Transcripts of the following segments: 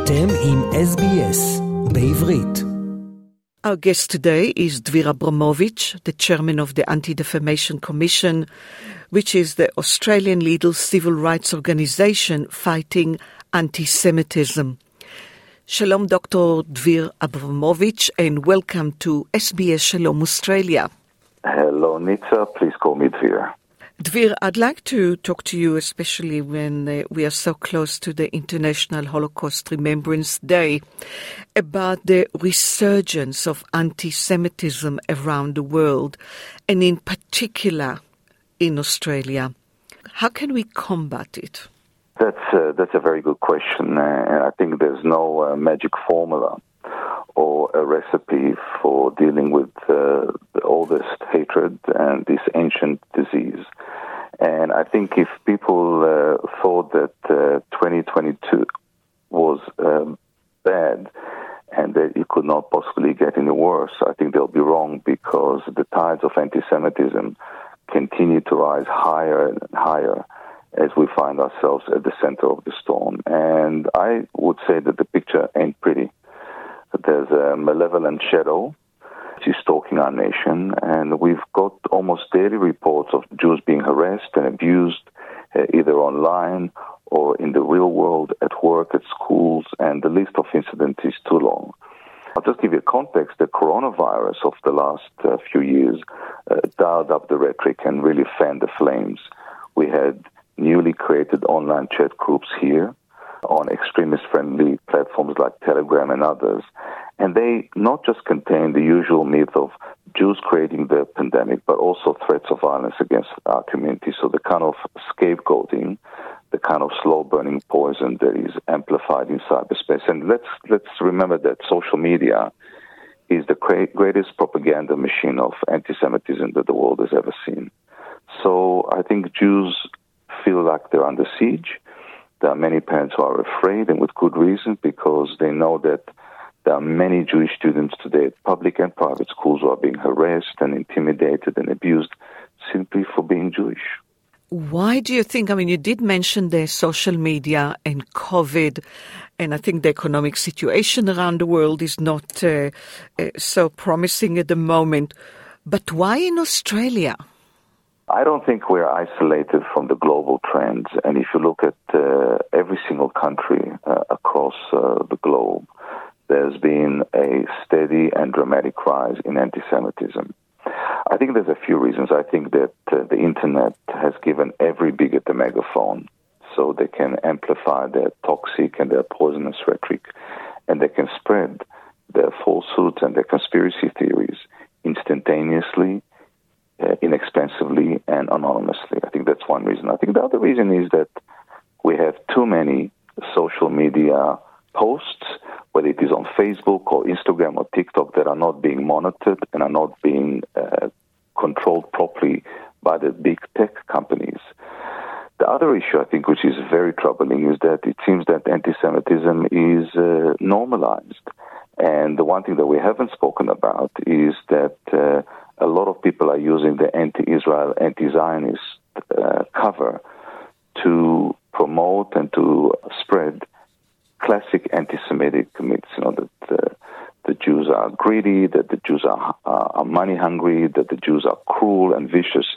אתם עם SBS בעברית. Our guest today is Dvir Abramovich, the chairman of the Anti-Defamation Commission, which is the Australian legal civil rights organization fighting anti-Semitism. Shalom, Dr. Dvir Abramovich, and welcome to SBS Shalom Australia. Hello, Nitza. Please call me Dvir. Dvir, I'd like to talk to you, especially when uh, we are so close to the International Holocaust Remembrance Day, about the resurgence of anti Semitism around the world, and in particular in Australia. How can we combat it? That's, uh, that's a very good question, uh, I think there's no uh, magic formula or a recipe for dealing with uh, the oldest hatred and this ancient disease. And I think if people uh, thought that uh, 2022 was um, bad and that it could not possibly get any worse, I think they'll be wrong because the tides of anti Semitism continue to rise higher and higher as we find ourselves at the center of the storm. And I would say that the picture ain't pretty. There's a malevolent shadow is stalking our nation, and we've got almost daily reports of Jews being harassed and abused, uh, either online or in the real world, at work, at schools, and the list of incidents is too long. I'll just give you a context. The coronavirus of the last uh, few years uh, dialed up the rhetoric and really fanned the flames. We had newly created online chat groups here on extremist friendly platforms like Telegram and others. And they not just contain the usual myth of Jews creating the pandemic, but also threats of violence against our community. So the kind of scapegoating, the kind of slow burning poison that is amplified in cyberspace. And let's let's remember that social media is the greatest propaganda machine of anti-Semitism that the world has ever seen. So I think Jews feel like they're under siege. There are many parents who are afraid, and with good reason, because they know that there are many Jewish students today at public and private schools who are being harassed and intimidated and abused simply for being Jewish. Why do you think? I mean, you did mention the social media and COVID, and I think the economic situation around the world is not uh, uh, so promising at the moment. But why in Australia? I don't think we're isolated the global trends. And if you look at uh, every single country uh, across uh, the globe, there's been a steady and dramatic rise in anti Semitism. I think there's a few reasons. I think that uh, the internet has given every bigot a megaphone so they can amplify their toxic and their poisonous rhetoric and they can spread their falsehoods and their conspiracy theories instantaneously uh, inexpensively and anonymously. That's one reason. I think the other reason is that we have too many social media posts, whether it is on Facebook or Instagram or TikTok, that are not being monitored and are not being uh, controlled properly by the big tech companies. The other issue, I think, which is very troubling, is that it seems that anti Semitism is uh, normalized. And the one thing that we haven't spoken about is that uh, a lot of people are using the anti-Israel, anti-Zionist uh, cover to promote and to spread classic anti-Semitic myths. You know that uh, the Jews are greedy, that the Jews are, uh, are money hungry, that the Jews are cruel and vicious.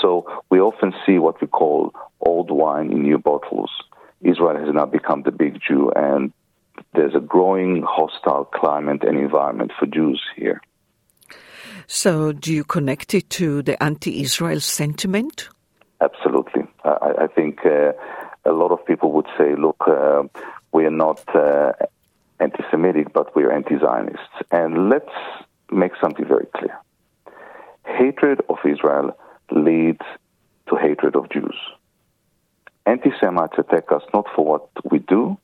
So we often see what we call old wine in new bottles. Israel has now become the big Jew, and there's a growing hostile climate and environment for Jews here. So, do you connect it to the anti Israel sentiment? Absolutely. I, I think uh, a lot of people would say, look, uh, we are not uh, anti Semitic, but we are anti Zionists. And let's make something very clear hatred of Israel leads to hatred of Jews. Anti Semites attack us not for what we do,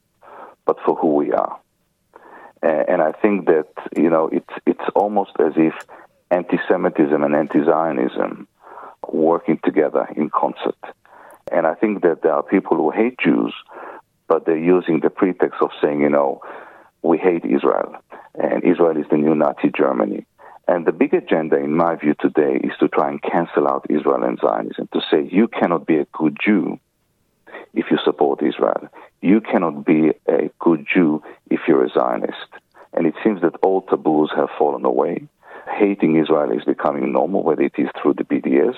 but for who we are. And I think that you know it's it's almost as if anti-Semitism and anti-Zionism working together in concert. And I think that there are people who hate Jews, but they're using the pretext of saying, you know, we hate Israel, and Israel is the new Nazi Germany. And the big agenda, in my view, today is to try and cancel out Israel and Zionism, to say you cannot be a good Jew if you support Israel. You cannot be a good Jew if you're a Zionist. And it seems that all taboos have fallen away. Hating Israel is becoming normal, whether it is through the BDS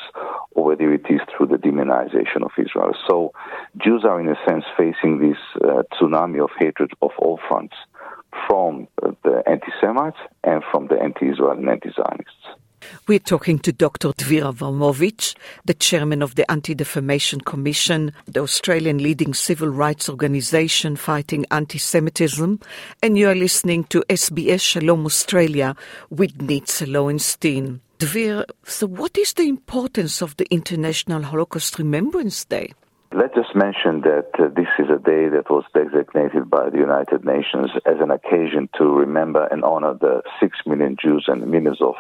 or whether it is through the demonization of Israel. So Jews are, in a sense, facing this uh, tsunami of hatred of all fronts from the anti Semites and from the anti Israel and anti Zionists. We're talking to Dr. Dvir Avramovich, the chairman of the Anti Defamation Commission, the Australian leading civil rights organization fighting anti Semitism, and you are listening to SBS Shalom Australia with Nitza Lowenstein. Dvir, so what is the importance of the International Holocaust Remembrance Day? Let's just mention that uh, this is a day that was designated by the United Nations as an occasion to remember and honor the six million Jews and millions of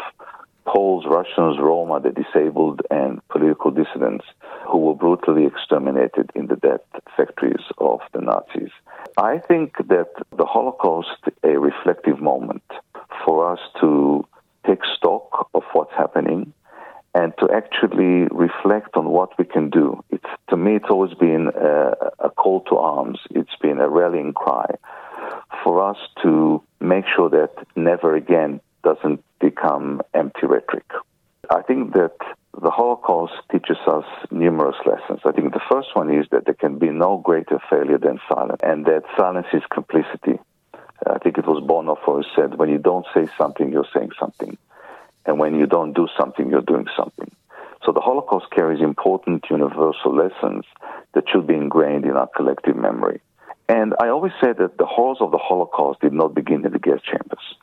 Poles, Russians, Roma, the disabled, and political dissidents who were brutally exterminated in the death factories of the Nazis. I think that the Holocaust a reflective moment for us to take stock of what's happening and to actually reflect on what we can do. It's to me, it's always been a, a call to arms. It's been a rallying cry for us to make sure that never again doesn't become empty rhetoric. I think that the Holocaust teaches us numerous lessons. I think the first one is that there can be no greater failure than silence, and that silence is complicity. I think it was Bonhoeffer who said, when you don't say something, you're saying something. And when you don't do something, you're doing something. So the Holocaust carries important universal lessons that should be ingrained in our collective memory. And I always say that the horrors of the Holocaust did not begin in the gas chambers.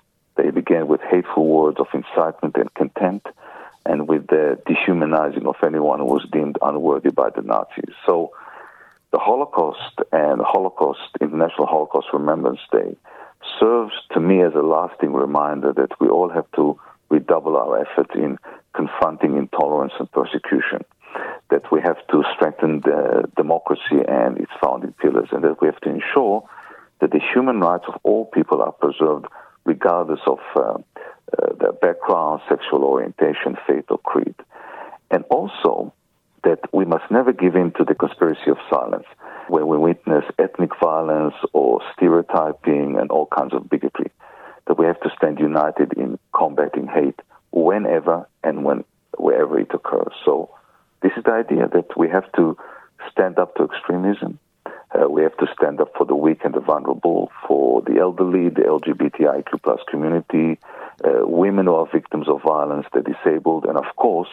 Began with hateful words of incitement and contempt and with the dehumanizing of anyone who was deemed unworthy by the Nazis. So the Holocaust and Holocaust, International Holocaust Remembrance Day, serves to me as a lasting reminder that we all have to redouble our efforts in confronting intolerance and persecution, that we have to strengthen the democracy and its founding pillars, and that we have to ensure that the human rights of all people are preserved regardless of uh, uh, their background, sexual orientation, faith, or creed. And also that we must never give in to the conspiracy of silence when we witness ethnic violence or stereotyping and all kinds of bigotry. That we have to stand united in combating hate whenever and when wherever it occurs. So this is the idea that we have to stand up to extremism uh, we have to stand up for the weak and the vulnerable, for the elderly, the LGBTIQ plus community, uh, women who are victims of violence, the disabled, and of course,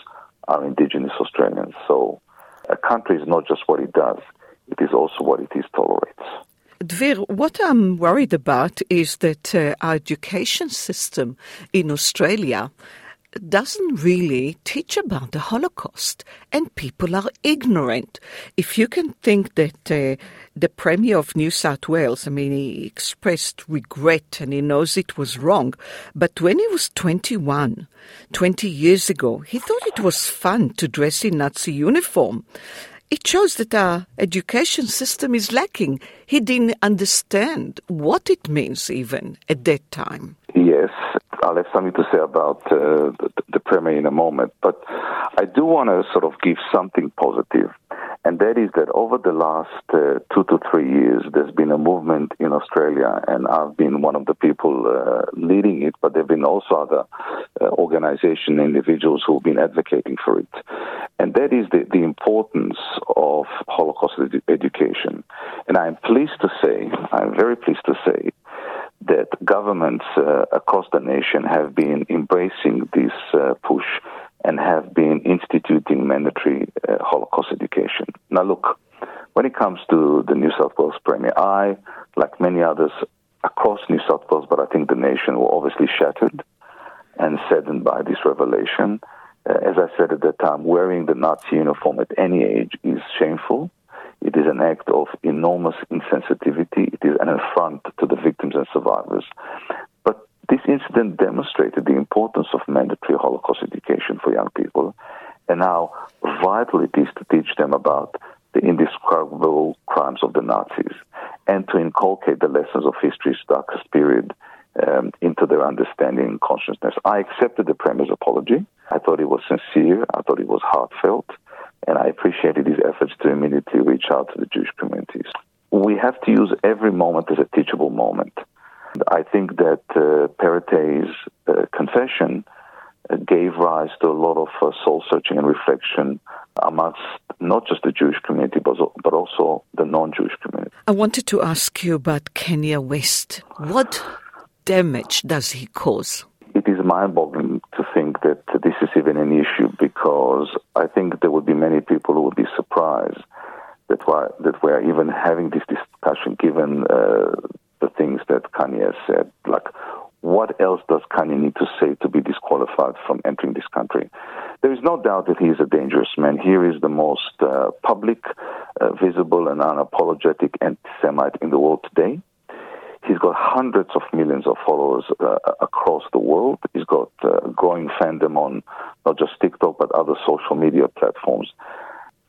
our indigenous Australians. So a country is not just what it does, it is also what it is tolerates. Dvir, what I'm worried about is that uh, our education system in Australia doesn't really teach about the Holocaust, and people are ignorant. If you can think that uh, the Premier of New South Wales, I mean, he expressed regret and he knows it was wrong, but when he was 21, 20 years ago, he thought it was fun to dress in Nazi uniform. It shows that our education system is lacking. He didn't understand what it means even at that time. I'll have something to say about uh, the, the Premier in a moment, but I do want to sort of give something positive, and that is that over the last uh, two to three years, there's been a movement in Australia, and I've been one of the people uh, leading it, but there have been also other uh, organizations, individuals who've been advocating for it, and that is the, the importance of Holocaust ed- education. And I'm pleased to say, I'm very pleased to say, that governments uh, across the nation have been embracing this uh, push and have been instituting mandatory uh, Holocaust education. Now, look, when it comes to the New South Wales Premier, I, like many others across New South Wales, but I think the nation, were obviously shattered and saddened by this revelation. Uh, as I said at the time, wearing the Nazi uniform at any age is shameful. It is an act of enormous insensitivity. It is an affront to the victims and survivors. But this incident demonstrated the importance of mandatory Holocaust education for young people and how vital it is to teach them about the indescribable crimes of the Nazis and to inculcate the lessons of history's darkest period um, into their understanding and consciousness. I accepted the Premier's apology. I thought it was sincere. I thought it was heartfelt appreciated his efforts to immediately reach out to the Jewish communities. We have to use every moment as a teachable moment. I think that uh, uh, confession uh, gave rise to a lot of uh, soul searching and reflection amongst not just the Jewish community, but, but also the non Jewish community. I wanted to ask you about Kanye West. What damage does he cause? It is mind boggling even an issue because I think there would be many people who would be surprised that we're, that we're even having this discussion given uh, the things that Kanye has said. Like, what else does Kanye need to say to be disqualified from entering this country? There is no doubt that he is a dangerous man. Here is the most uh, public, uh, visible, and unapologetic anti Semite in the world today. He's got hundreds of millions of followers uh, across the world. He's got uh, growing fandom on not just TikTok, but other social media platforms.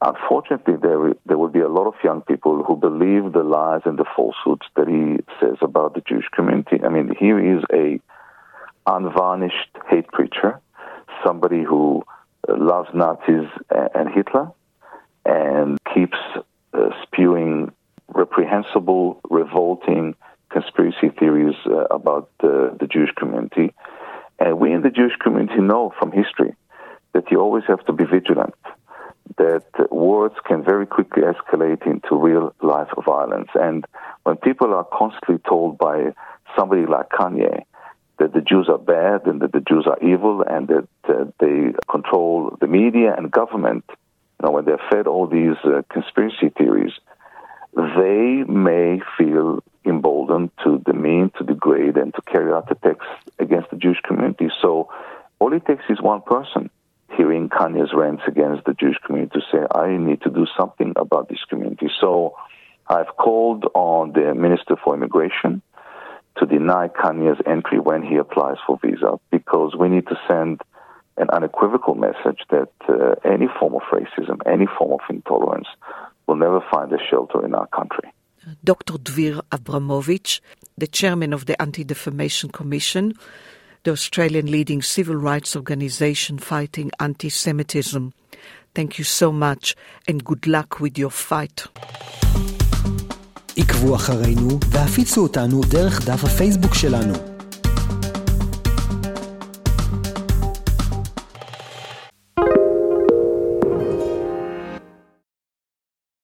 Unfortunately, there, there will be a lot of young people who believe the lies and the falsehoods that he says about the Jewish community. I mean, here is a unvarnished hate preacher, somebody who uh, loves Nazis and Hitler, and keeps uh, spewing reprehensible, revolting conspiracy theories uh, about the, the Jewish community. And we in the Jewish community know from history that you always have to be vigilant that words can very quickly escalate into real life violence. And when people are constantly told by somebody like Kanye that the Jews are bad and that the Jews are evil and that uh, they control the media and government, you know, when they're fed all these uh, conspiracy theories, they may feel emboldened to demean, to degrade, and to carry out attacks against the Jewish community. So all it takes is one person hearing Kanye's rants against the Jewish community to say, I need to do something about this community. So I've called on the Minister for Immigration to deny Kanye's entry when he applies for visa because we need to send an unequivocal message that uh, any form of racism, any form of intolerance will never find a shelter in our country. Dr. Dvir Abramovich, the chairman of the Anti Defamation Commission, the Australian leading civil rights organization fighting anti Semitism. Thank you so much and good luck with your fight. עקבו אחרינו והפיצו אותנו דרך דף הפייסבוק שלנו.